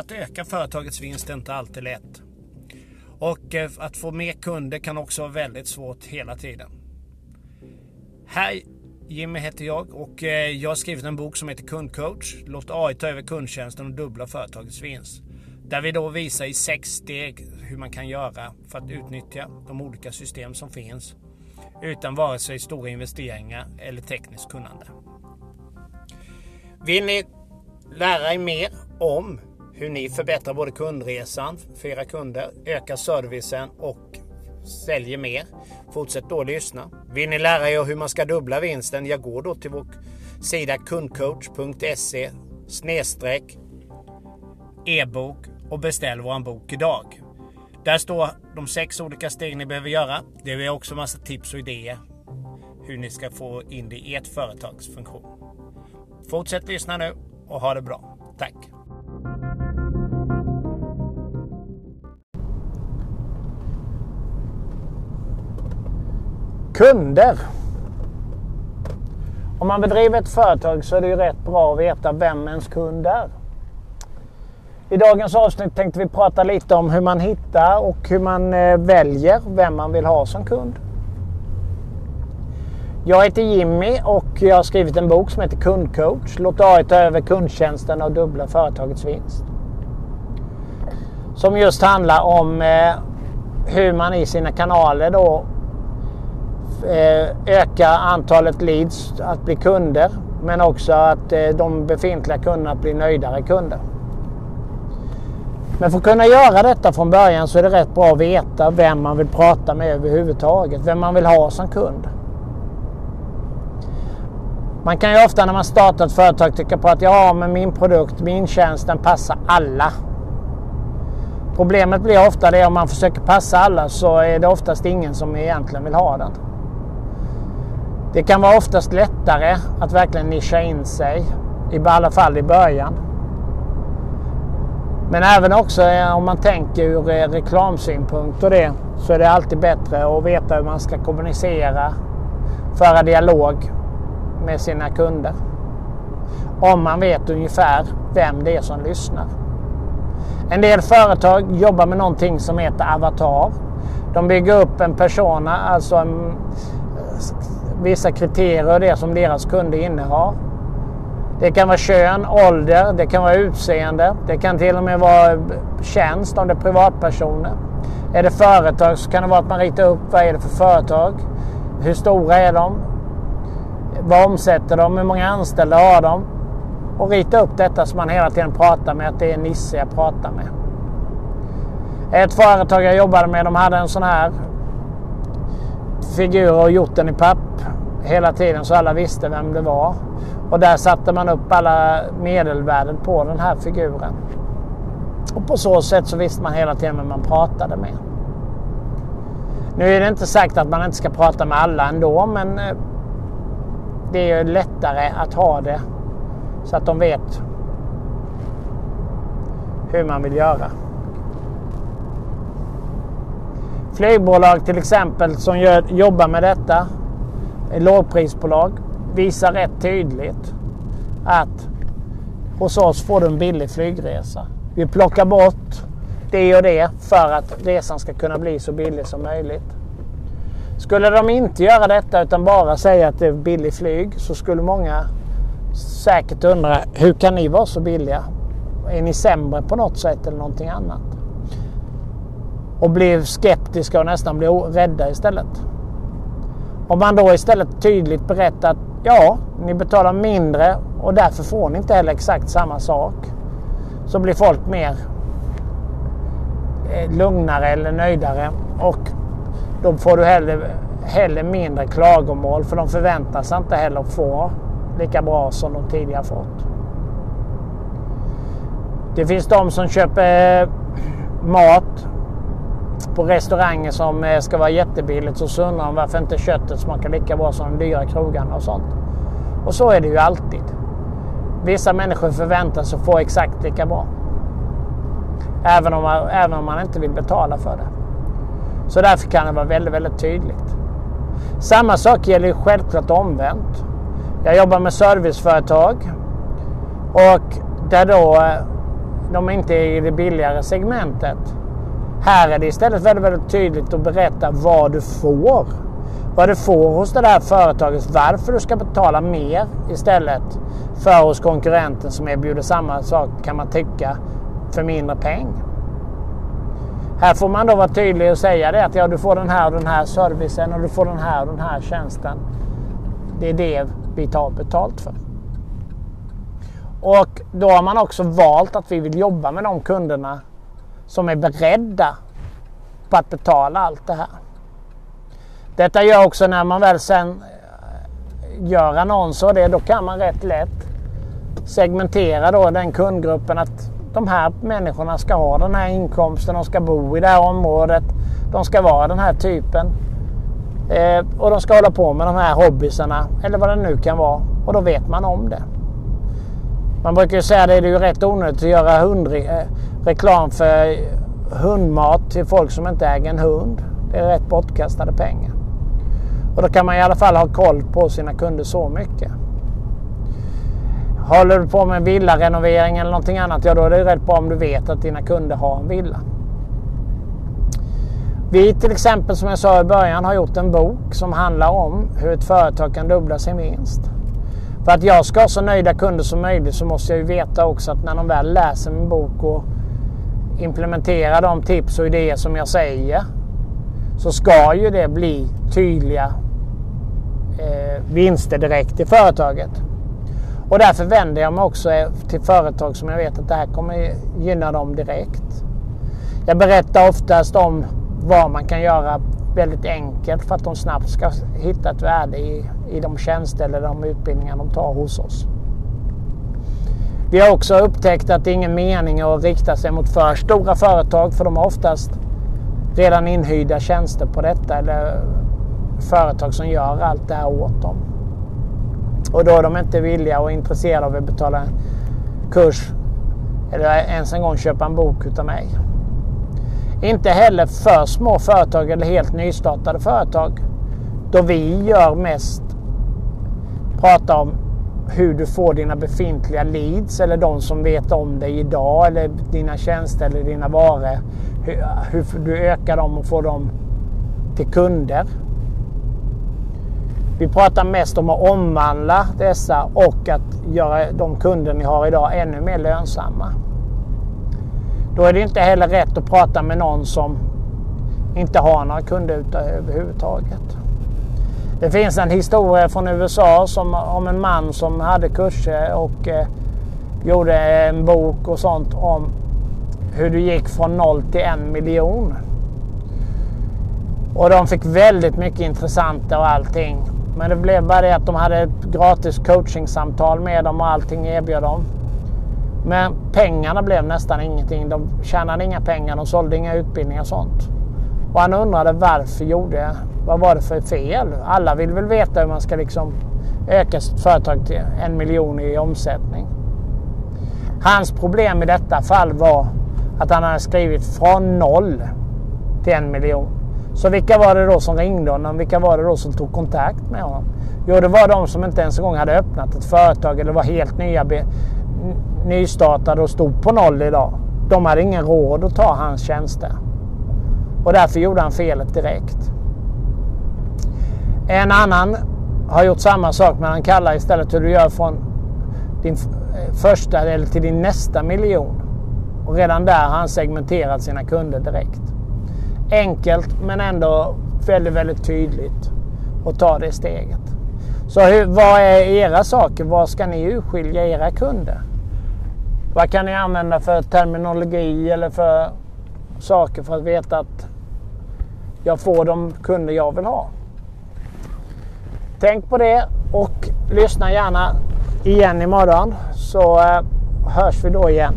Att öka företagets vinst är inte alltid lätt. Och eh, att få mer kunder kan också vara väldigt svårt hela tiden. Hej! Jimmy heter jag och eh, jag har skrivit en bok som heter Kundcoach. Låt AI ta över kundtjänsten och dubbla företagets vinst. Där vi då visar i sex steg hur man kan göra för att utnyttja de olika system som finns utan vare sig stora investeringar eller tekniskt kunnande. Vill ni lära er mer om hur ni förbättrar både kundresan för era kunder, ökar servicen och säljer mer. Fortsätt då lyssna. Vill ni lära er hur man ska dubbla vinsten? Jag går då till vår sida kundcoach.se snedstreck e-bok och beställ våran bok idag. Där står de sex olika steg ni behöver göra. Det är också massa tips och idéer hur ni ska få in det i ert företags funktion. Fortsätt lyssna nu och ha det bra. Tack! Kunder. Om man bedriver ett företag så är det ju rätt bra att veta vem ens kund är. I dagens avsnitt tänkte vi prata lite om hur man hittar och hur man eh, väljer vem man vill ha som kund. Jag heter Jimmy och jag har skrivit en bok som heter Kundcoach. Låt AI ta över kundtjänsten och dubbla företagets vinst. Som just handlar om eh, hur man i sina kanaler då Eh, öka antalet leads att bli kunder. Men också att eh, de befintliga kunderna blir nöjdare kunder. Men för att kunna göra detta från början så är det rätt bra att veta vem man vill prata med överhuvudtaget. Vem man vill ha som kund. Man kan ju ofta när man startar ett företag tycka på att ja, men min produkt, min tjänst, den passar alla. Problemet blir ofta det om man försöker passa alla så är det oftast ingen som egentligen vill ha den. Det kan vara oftast lättare att verkligen nischa in sig, i alla fall i början. Men även också eh, om man tänker ur eh, reklamsynpunkt och det så är det alltid bättre att veta hur man ska kommunicera, föra dialog med sina kunder. Om man vet ungefär vem det är som lyssnar. En del företag jobbar med någonting som heter avatar. De bygger upp en persona, alltså en, vissa kriterier och det som deras kunder innehar. Det kan vara kön, ålder, det kan vara utseende. Det kan till och med vara tjänst om det är privatpersoner. Är det företag så kan det vara att man ritar upp vad är det för företag. Hur stora är de? Vad omsätter de? Hur många anställda har de? Och rita upp detta som man hela tiden pratar med att det är Nisse jag pratar med. Ett företag jag jobbade med de hade en sån här figur och gjort den i papp hela tiden så alla visste vem det var. Och där satte man upp alla medelvärden på den här figuren. Och på så sätt så visste man hela tiden vem man pratade med. Nu är det inte sagt att man inte ska prata med alla ändå men eh, det är lättare att ha det så att de vet hur man vill göra. Flygbolag till exempel som gör, jobbar med detta, lågprisbolag, visar rätt tydligt att hos oss får du en billig flygresa. Vi plockar bort det och det för att resan ska kunna bli så billig som möjligt. Skulle de inte göra detta utan bara säga att det är billig flyg så skulle många säkert undra hur kan ni vara så billiga? Är ni sämre på något sätt eller någonting annat? Och blev skeptiska och nästan blev rädda istället. Om man då istället tydligt berättar att ja, ni betalar mindre och därför får ni inte heller exakt samma sak. Så blir folk mer eh, lugnare eller nöjdare och då får du heller, heller mindre klagomål för de förväntar sig inte heller att få lika bra som de tidigare fått. Det finns de som köper mat på restauranger som eh, ska vara jättebilligt så, så undrar de varför inte köttet smakar lika bra som de dyra krogarna och sånt. Och så är det ju alltid. Vissa människor förväntar sig att få exakt lika bra. Även om, man, även om man inte vill betala för det. Så därför kan det vara väldigt, väldigt tydligt. Samma sak gäller självklart omvänt. Jag jobbar med serviceföretag och där då eh, de inte är i det billigare segmentet. Här är det istället väldigt, väldigt tydligt att berätta vad du får. Vad du får hos det där företaget. Varför du ska betala mer istället för hos konkurrenten som erbjuder samma sak kan man tycka för mindre peng. Här får man då vara tydlig och säga det att ja, du får den här och den här servicen och du får den här och den här tjänsten. Det är det vi tar betalt för. Och då har man också valt att vi vill jobba med de kunderna som är beredda på att betala allt det här. Detta gör också när man väl sen eh, gör annonser och det, då kan man rätt lätt segmentera då den kundgruppen att de här människorna ska ha den här inkomsten, de ska bo i det här området, de ska vara den här typen. Eh, och de ska hålla på med de här hobbysarna eller vad det nu kan vara. Och då vet man om det. Man brukar ju säga att det är ju rätt onödigt att göra hundre, eh, reklam för hundmat till folk som inte äger en hund. Det är rätt bortkastade pengar. Och då kan man i alla fall ha koll på sina kunder så mycket. Håller du på med villarenovering eller någonting annat, ja då är det rätt bra om du vet att dina kunder har en villa. Vi till exempel som jag sa i början har gjort en bok som handlar om hur ett företag kan dubbla sin vinst. För att jag ska ha så nöjda kunder som möjligt så måste jag ju veta också att när de väl läser min bok och implementerar de tips och idéer som jag säger så ska ju det bli tydliga eh, vinster direkt i företaget. Och därför vänder jag mig också eh, till företag som jag vet att det här kommer gynna dem direkt. Jag berättar oftast om vad man kan göra väldigt enkelt för att de snabbt ska hitta ett värde i, i de tjänster eller de utbildningar de tar hos oss. Vi har också upptäckt att det är ingen mening att rikta sig mot för stora företag för de har oftast redan inhyrda tjänster på detta eller företag som gör allt det här åt dem. Och då är de inte villiga och intresserade av att betala en kurs eller ens en gång köpa en bok utav mig. Inte heller för små företag eller helt nystartade företag. Då vi gör mest prata om hur du får dina befintliga leads eller de som vet om dig idag eller dina tjänster eller dina varor. Hur, hur du ökar dem och får dem till kunder. Vi pratar mest om att omvandla dessa och att göra de kunder ni har idag ännu mer lönsamma. Då är det inte heller rätt att prata med någon som inte har några kunder överhuvudtaget. Det finns en historia från USA som, om en man som hade kurser och eh, gjorde en bok och sånt om hur du gick från noll till en miljon. Och de fick väldigt mycket intressanta och allting. Men det blev bara det att de hade ett gratis coachingsamtal med dem och allting erbjöd dem. Men pengarna blev nästan ingenting. De tjänade inga pengar, de sålde inga utbildningar och sånt. Och han undrade varför gjorde jag? Vad var det för fel? Alla vill väl veta hur man ska liksom öka sitt företag till en miljon i omsättning. Hans problem i detta fall var att han hade skrivit från noll till en miljon. Så vilka var det då som ringde honom? Vilka var det då som tog kontakt med honom? Jo, det var de som inte ens en gång hade öppnat ett företag eller var helt nya, nystartade och stod på noll idag. De hade ingen råd att ta hans tjänster. Och därför gjorde han felet direkt. En annan har gjort samma sak men han kallar istället hur du gör från din första eller till din nästa miljon. Och redan där har han segmenterat sina kunder direkt. Enkelt men ändå väldigt, väldigt tydligt att ta det steget. Så hur, vad är era saker? Vad ska ni urskilja era kunder? Vad kan ni använda för terminologi eller för saker för att veta att jag får de kunder jag vill ha? Tänk på det och lyssna gärna igen imorgon så eh, hörs vi då igen.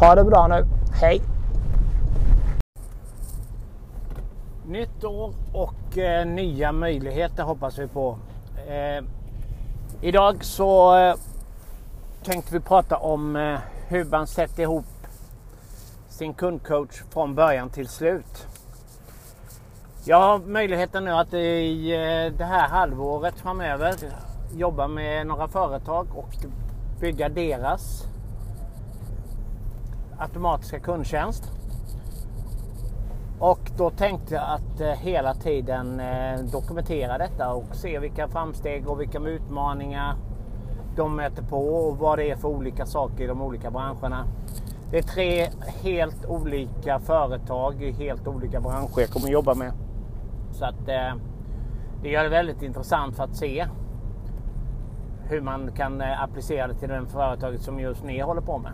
Ha det bra nu. Hej! Nytt år och eh, nya möjligheter hoppas vi på. Eh, idag så eh, tänkte vi prata om eh, hur man sätter ihop sin kundcoach från början till slut. Jag har möjligheten nu att i eh, det här halvåret framöver jobba med några företag och bygga deras automatiska kundtjänst. Och då tänkte jag att eh, hela tiden eh, dokumentera detta och se vilka framsteg och vilka utmaningar de möter på och vad det är för olika saker i de olika branscherna. Det är tre helt olika företag i helt olika branscher jag kommer jobba med. Så att eh, det gör det väldigt intressant för att se hur man kan eh, applicera det till det företaget som just ni håller på med.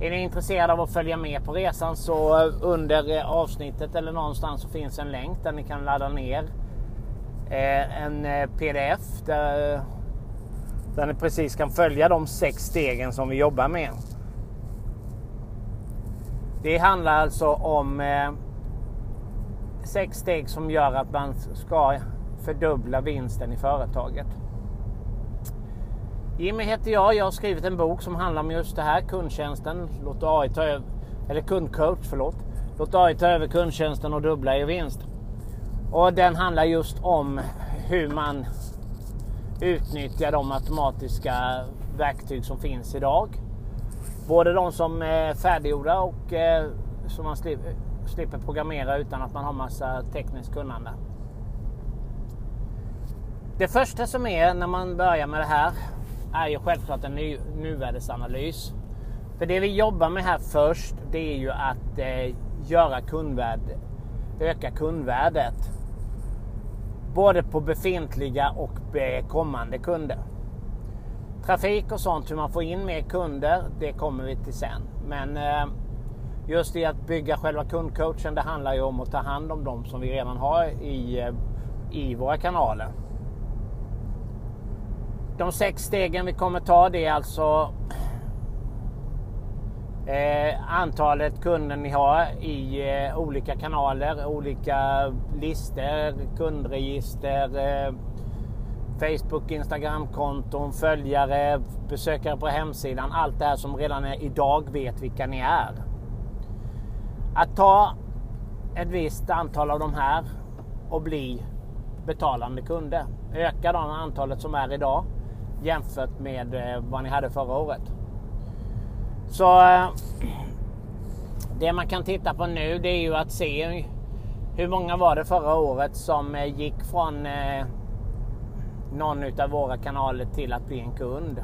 Är ni intresserade av att följa med på resan så eh, under eh, avsnittet eller någonstans så finns en länk där ni kan ladda ner en pdf där där ni precis kan följa de sex stegen som vi jobbar med. Det handlar alltså om eh, sex steg som gör att man ska fördubbla vinsten i företaget. Jimmy heter jag. Jag har skrivit en bok som handlar om just det här, kundtjänsten. Låt AI ta över, eller kundcoach, förlåt. Låt AI ta över kundtjänsten och dubbla er vinst. Och den handlar just om hur man utnyttja de automatiska verktyg som finns idag. Både de som är färdiggjorda och eh, som man slipper programmera utan att man har massa tekniskt kunnande. Det första som är när man börjar med det här är ju självklart en ny, nuvärdesanalys. För det vi jobbar med här först det är ju att eh, göra kundvärde, öka kundvärdet både på befintliga och kommande kunder. Trafik och sånt, hur man får in mer kunder, det kommer vi till sen. Men eh, just det att bygga själva kundcoachen, det handlar ju om att ta hand om dem som vi redan har i, eh, i våra kanaler. De sex stegen vi kommer ta det är alltså Eh, antalet kunder ni har i eh, olika kanaler, olika listor, kundregister, eh, Facebook, Instagram-konton, följare, besökare på hemsidan. Allt det här som redan är, idag vet vilka ni är. Att ta ett visst antal av de här och bli betalande kunder. Öka det antalet som är idag jämfört med eh, vad ni hade förra året. Så eh, det man kan titta på nu det är ju att se hur många var det förra året som eh, gick från eh, någon av våra kanaler till att bli en kund.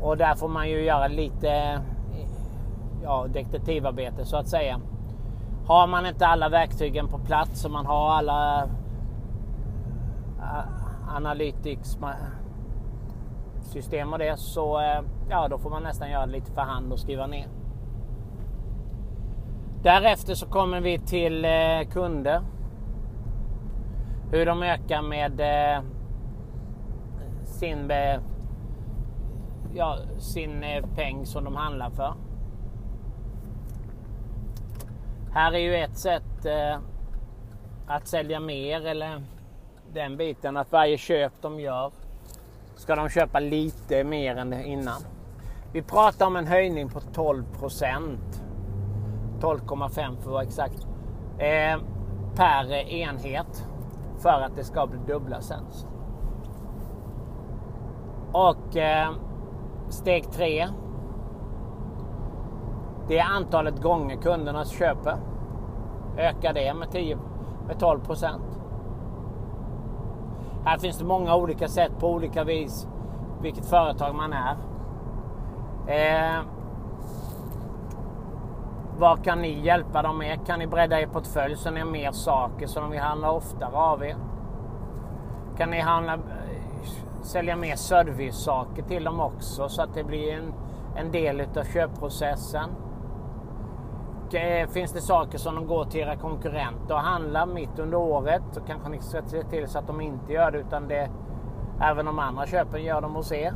Och där får man ju göra lite ja, detektivarbete så att säga. Har man inte alla verktygen på plats och man har alla analytics system och det så eh, ja, då får man nästan göra det lite för hand och skriva ner. Därefter så kommer vi till eh, kunder. Hur de ökar med eh, sin, ja, sin peng som de handlar för. Här är ju ett sätt att sälja mer eller den biten att varje köp de gör ska de köpa lite mer än innan. Vi pratar om en höjning på 12 procent. 12,5 för att vara exakt. Eh, per enhet för att det ska bli dubbla sens. Och eh, steg 3. Det är antalet gånger kunderna köper. Öka det med, 10, med 12 procent. Här finns det många olika sätt på olika vis vilket företag man är. Eh, vad kan ni hjälpa dem med? Kan ni bredda er portfölj så ni har mer saker som de vill handla oftare av er? Kan ni handla, eh, sälja mer service-saker till dem också så att det blir en, en del av köpprocessen? Eh, finns det saker som de går till era konkurrenter och handlar mitt under året så kanske ni ska se till så att de inte gör det utan det även de andra köpen gör de hos er.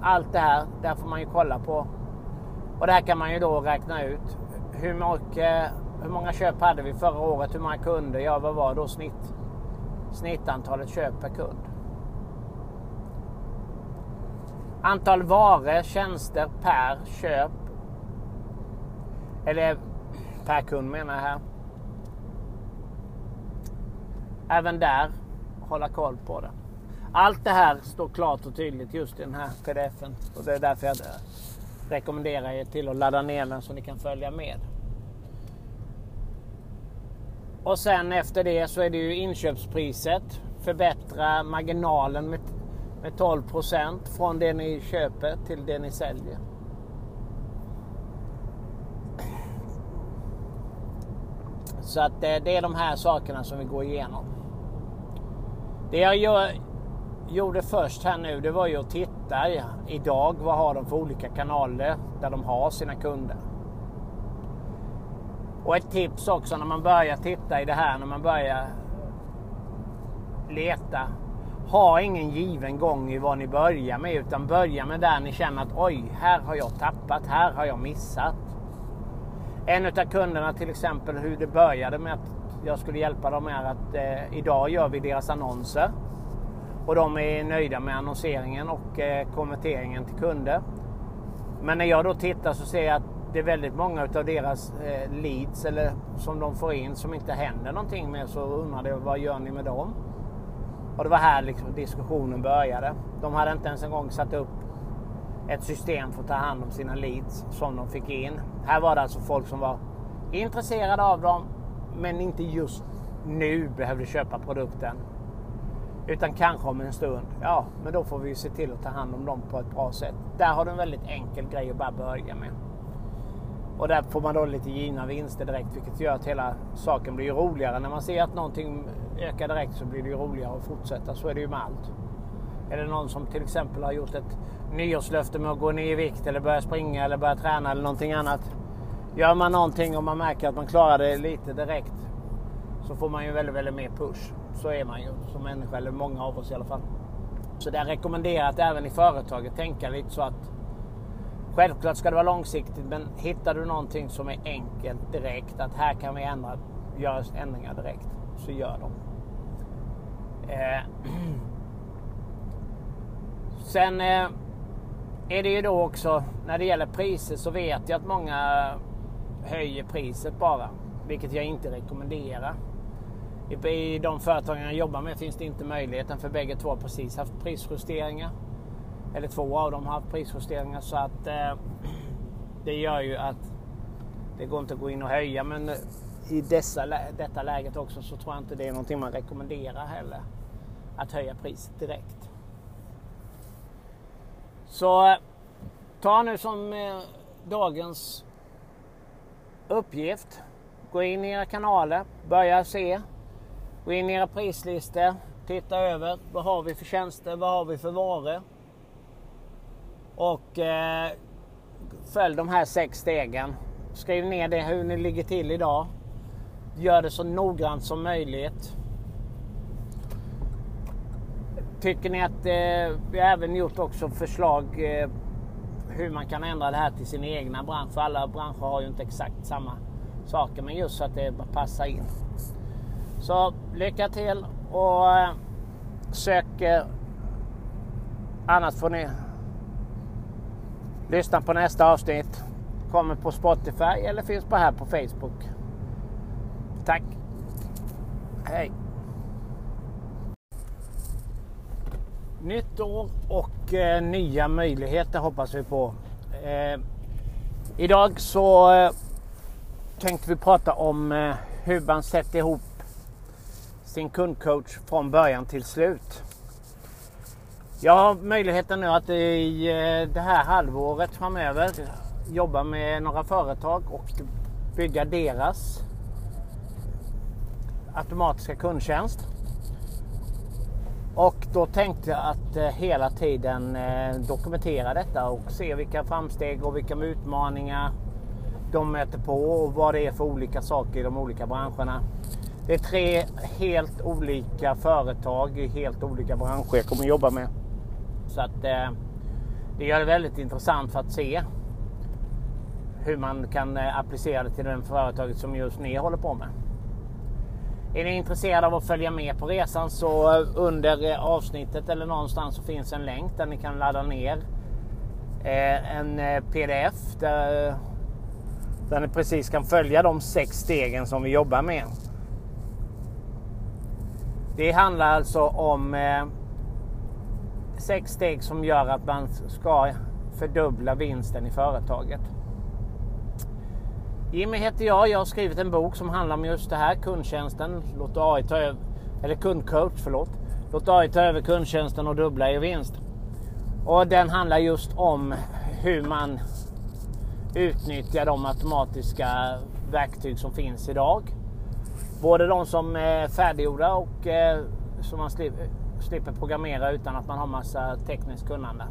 Allt det här, där får man ju kolla på. Och där kan man ju då räkna ut hur, mycket, hur många köp hade vi förra året, hur många kunder, ja vad var då snitt, snittantalet köp per kund. Antal varor, tjänster per köp. Eller per kund menar jag här. Även där hålla koll på det. Allt det här står klart och tydligt just i den här pdfen. Och det är därför jag rekommenderar er till att ladda ner den så ni kan följa med. Och sen efter det så är det ju inköpspriset. Förbättra marginalen med, med 12 från det ni köper till det ni säljer. Så att eh, det, är de här sakerna som vi går igenom. Det jag gör, gjorde först här nu det var ju att titta idag vad har de för olika kanaler där de har sina kunder. Och ett tips också när man börjar titta i det här, när man börjar leta. Ha ingen given gång i vad ni börjar med utan börja med där ni känner att oj, här har jag tappat, här har jag missat. En av kunderna till exempel hur det började med att jag skulle hjälpa dem är att eh, idag gör vi deras annonser. Och de är nöjda med annonseringen och eh, konverteringen till kunder. Men när jag då tittar så ser jag att det är väldigt många av deras eh, leads eller som de får in som inte händer någonting med. Så undrar jag vad gör ni med dem? Och det var här liksom diskussionen började. De hade inte ens en gång satt upp ett system för att ta hand om sina leads som de fick in. Här var det alltså folk som var intresserade av dem men inte just nu behövde köpa produkten. Utan kanske om en stund. Ja, men då får vi se till att ta hand om dem på ett bra sätt. Där har du en väldigt enkel grej att bara börja med. Och där får man då lite givna vinster direkt vilket gör att hela saken blir roligare. När man ser att någonting ökar direkt så blir det ju roligare att fortsätta. Så är det ju med allt. Är det någon som till exempel har gjort ett nyårslöfte med att gå ner i vikt eller börja springa eller börja träna eller någonting annat. Gör man någonting och man märker att man klarar det lite direkt så får man ju väldigt, väldigt mer push. Så är man ju som människa, eller många av oss i alla fall. Så det är rekommenderat även i företaget tänka lite så att Självklart ska det vara långsiktigt men hittar du någonting som är enkelt direkt att här kan vi ändra, göra ändringar direkt så gör dem. Eh. Sen eh, är det ju då också när det gäller priser så vet jag att många höjer priset bara. Vilket jag inte rekommenderar. I de företagen jag jobbar med finns det inte möjligheten för bägge två har precis haft prisjusteringar. Eller två av dem har haft prisjusteringar så att eh, det gör ju att det går inte att gå in och höja men eh, i dessa, detta läget också så tror jag inte det är någonting man rekommenderar heller. Att höja priset direkt. Så eh, ta nu som eh, dagens uppgift. Gå in i era kanaler, börja se. Gå in i era prislistor, titta över vad har vi för tjänster, vad har vi för varor. Och eh, följ de här sex stegen. Skriv ner det hur ni ligger till idag. Gör det så noggrant som möjligt. Tycker ni att eh, vi har även gjort också förslag eh, hur man kan ändra det här till sin egna bransch. För alla branscher har ju inte exakt samma saker men just så att det passar in. Så lycka till och eh, sök eh, annars får ni lyssna på nästa avsnitt. Kommer på Spotify eller finns på här på Facebook. Tack. Hej. Nytt år och eh, nya möjligheter hoppas vi på. Eh, idag så eh, tänkte vi prata om eh, hur man sätter ihop sin kundcoach från början till slut. Jag har möjligheten nu att i eh, det här halvåret framöver jobba med några företag och bygga deras automatiska kundtjänst. Och då tänkte jag att eh, hela tiden eh, dokumentera detta och se vilka framsteg och vilka utmaningar de möter på och vad det är för olika saker i de olika branscherna. Det är tre helt olika företag i helt olika branscher jag kommer jobba med. Så att eh, det gör det väldigt intressant för att se hur man kan applicera det till det företaget som just ni håller på med. Är ni intresserade av att följa med på resan så under eh, avsnittet eller någonstans så finns en länk där ni kan ladda ner eh, en eh, pdf där, där ni precis kan följa de sex stegen som vi jobbar med. Det handlar alltså om sex steg som gör att man ska fördubbla vinsten i företaget. Jimmy heter jag. Jag har skrivit en bok som handlar om just det här, kundtjänsten. Låt AI ta över, eller kundcoach, förlåt. Låt AI ta över kundtjänsten och dubbla er vinst. Och den handlar just om hur man utnyttjar de automatiska verktyg som finns idag. Både de som är färdiggjorda och eh, som man slipper programmera utan att man har massa tekniskt kunnande.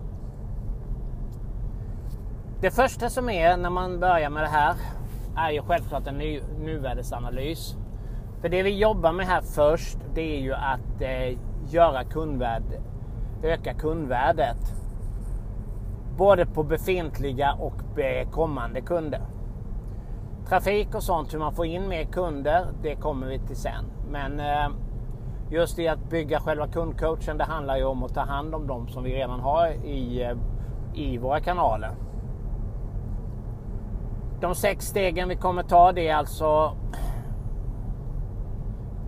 Det första som är när man börjar med det här är ju självklart en ny, nuvärdesanalys. För det vi jobbar med här först det är ju att eh, göra kundvärde, öka kundvärdet. Både på befintliga och eh, kommande kunder. Trafik och sånt, hur man får in mer kunder, det kommer vi till sen. Men eh, just det att bygga själva kundcoachen, det handlar ju om att ta hand om dem som vi redan har i, eh, i våra kanaler. De sex stegen vi kommer ta det är alltså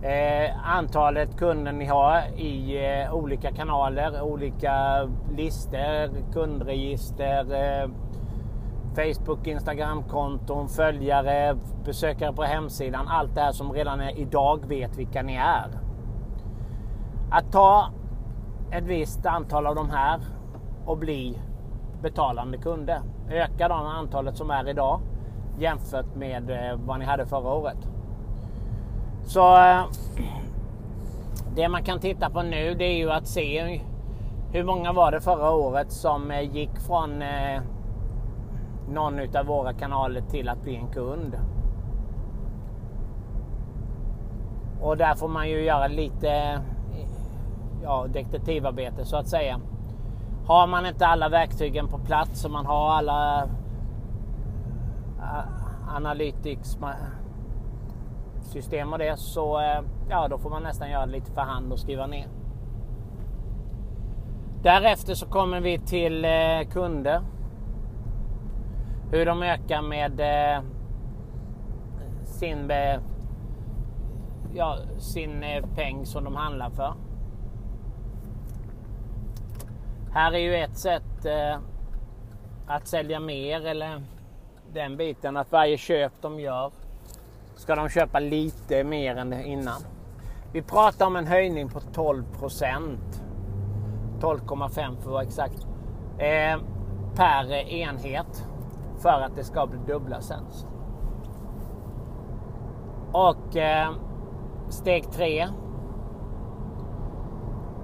eh, antalet kunder ni har i eh, olika kanaler, olika listor, kundregister, eh, Facebook, Instagram-konton, följare, besökare på hemsidan. Allt det här som redan är, idag vet vilka ni är. Att ta ett visst antal av de här och bli betalande kunder. Öka det antalet som är idag jämfört med eh, vad ni hade förra året. Så eh, det man kan titta på nu det är ju att se hur många var det förra året som eh, gick från någon av våra kanaler till att bli en kund. Och där får man ju göra lite ja, detektivarbete så att säga. Har man inte alla verktygen på plats och man har alla Analytics system och det så eh, ja, då får man nästan göra lite för hand och skriva ner. Därefter så kommer vi till eh, kunder. Hur de ökar med eh, sin, eh, ja, sin eh, peng som de handlar för. Här är ju ett sätt att sälja mer eller den biten att varje köp de gör ska de köpa lite mer än innan. Vi pratar om en höjning på 12 procent. 12,5 för att vara exakt. Eh, per enhet för att det ska bli dubbla sens. Och eh, steg 3.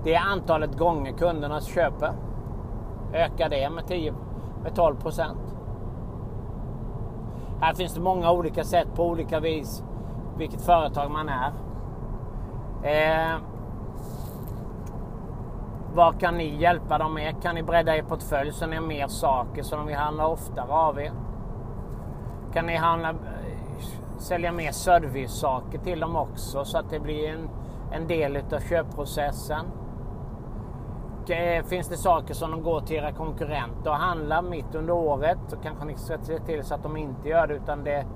Det är antalet gånger kunderna köper. Öka det med, 10, med 12 procent. Här finns det många olika sätt på olika vis vilket företag man är. Eh, vad kan ni hjälpa dem med? Kan ni bredda er portfölj så ni har mer saker så de vill handla oftare av er? Kan ni handla, eh, sälja mer service-saker till dem också så att det blir en, en del av köpprocessen? Eh, finns det saker som de går till era konkurrenter och handlar mitt under året så kanske ni ska se till så att de inte gör det utan det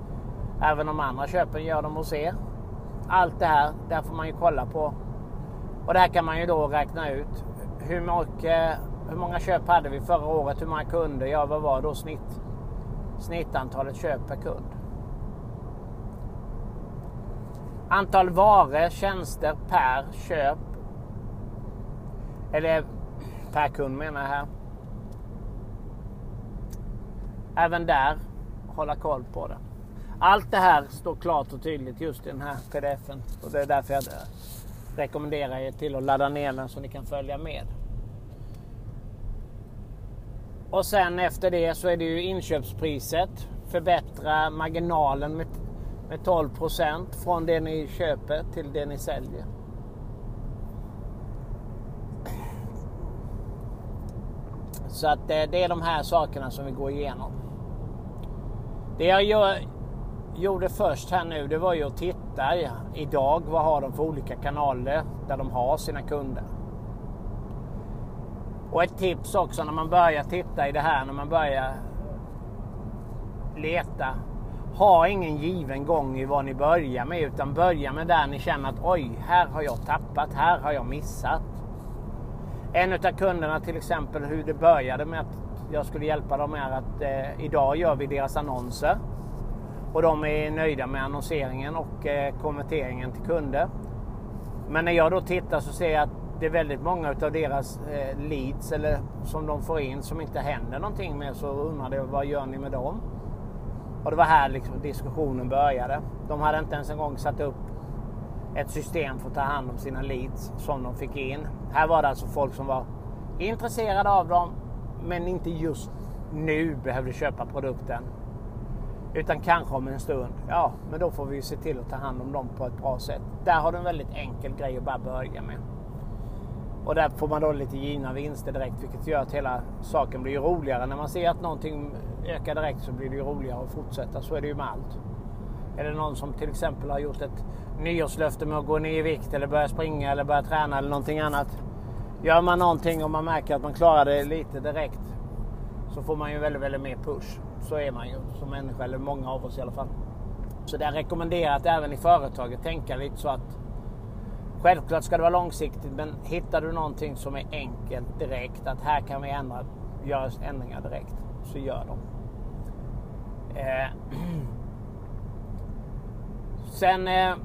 även de andra köpen gör de hos er. Allt det här, där får man ju kolla på. Och det här kan man ju då räkna ut. Hur, mycket, hur många köp hade vi förra året? Hur många kunder? Ja, vad var då snitt, snittantalet köp per kund? Antal varor, tjänster per köp. Eller per kund menar jag här. Även där hålla koll på det. Allt det här står klart och tydligt just i den här pdfen. Och det är därför jag rekommenderar er till att ladda ner den så ni kan följa med. Och sen efter det så är det ju inköpspriset. Förbättra marginalen med, med 12% från det ni köper till det ni säljer. Så att eh, det, är de här sakerna som vi går igenom. Det jag gör, gjorde först här nu, det var ju att titta idag. Vad har de för olika kanaler där de har sina kunder? Och ett tips också när man börjar titta i det här, när man börjar leta. Ha ingen given gång i vad ni börjar med, utan börja med där ni känner att oj, här har jag tappat, här har jag missat. En av kunderna till exempel hur det började med att jag skulle hjälpa dem är att eh, idag gör vi deras annonser. Och de är nöjda med annonseringen och eh, konverteringen till kunder. Men när jag då tittar så ser jag att det är väldigt många av deras eh, leads eller som de får in som inte händer någonting med. Så undrar jag vad gör ni med dem? Och det var här liksom diskussionen började. De hade inte ens en gång satt upp ett system för att ta hand om sina leads som de fick in. Här var det alltså folk som var intresserade av dem men inte just nu behövde köpa produkten. Utan kanske om en stund. Ja, men då får vi se till att ta hand om dem på ett bra sätt. Där har du en väldigt enkel grej att bara börja med. Och där får man då lite givna vinster direkt vilket gör att hela saken blir roligare. När man ser att någonting ökar direkt så blir det ju roligare att fortsätta. Så är det ju med allt. Är det någon som till exempel har gjort ett nyårslöfte med att gå ner i vikt eller börja springa eller börja träna eller någonting annat. Gör man någonting och man märker att man klarar det lite direkt så får man ju väldigt, väldigt mer push. Så är man ju som människa, eller många av oss i alla fall. Så det är rekommenderat även i företaget tänka lite så att Självklart ska det vara långsiktigt men hittar du någonting som är enkelt direkt att här kan vi ändra, göra ändringar direkt så gör dem. Eh. Sen eh,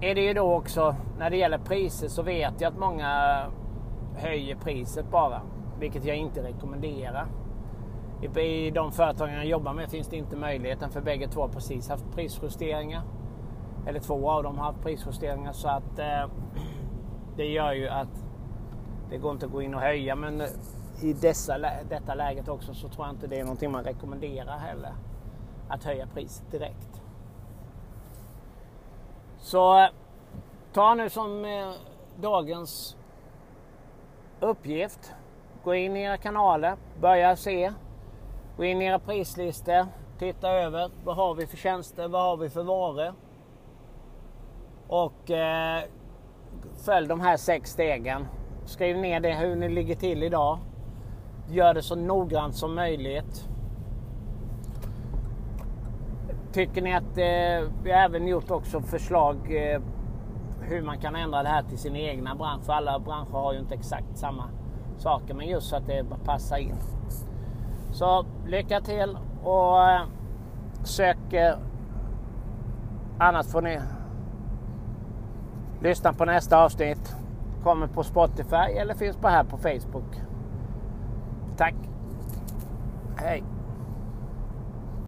är det ju då också när det gäller priser så vet jag att många höjer priset bara. Vilket jag inte rekommenderar. I de företagen jag jobbar med finns det inte möjligheten för bägge två har precis haft prisjusteringar. Eller två av dem har haft prisjusteringar så att eh, det gör ju att det går inte att gå in och höja men eh, i dessa, detta läget också så tror jag inte det är någonting man rekommenderar heller. Att höja priset direkt. Så ta nu som eh, dagens uppgift. Gå in i era kanaler, börja se. Gå in i era prislistor, titta över vad har vi för tjänster, vad har vi för varor. Och eh, följ de här sex stegen. Skriv ner det hur ni ligger till idag. Gör det så noggrant som möjligt. Tycker ni att eh, vi har även gjort också förslag eh, hur man kan ändra det här till sin egna bransch. För alla branscher har ju inte exakt samma saker men just så att det passar in. Så lycka till och eh, sök eh, annars får ni lyssna på nästa avsnitt. Kommer på Spotify eller finns bara här på Facebook. Tack. Hej.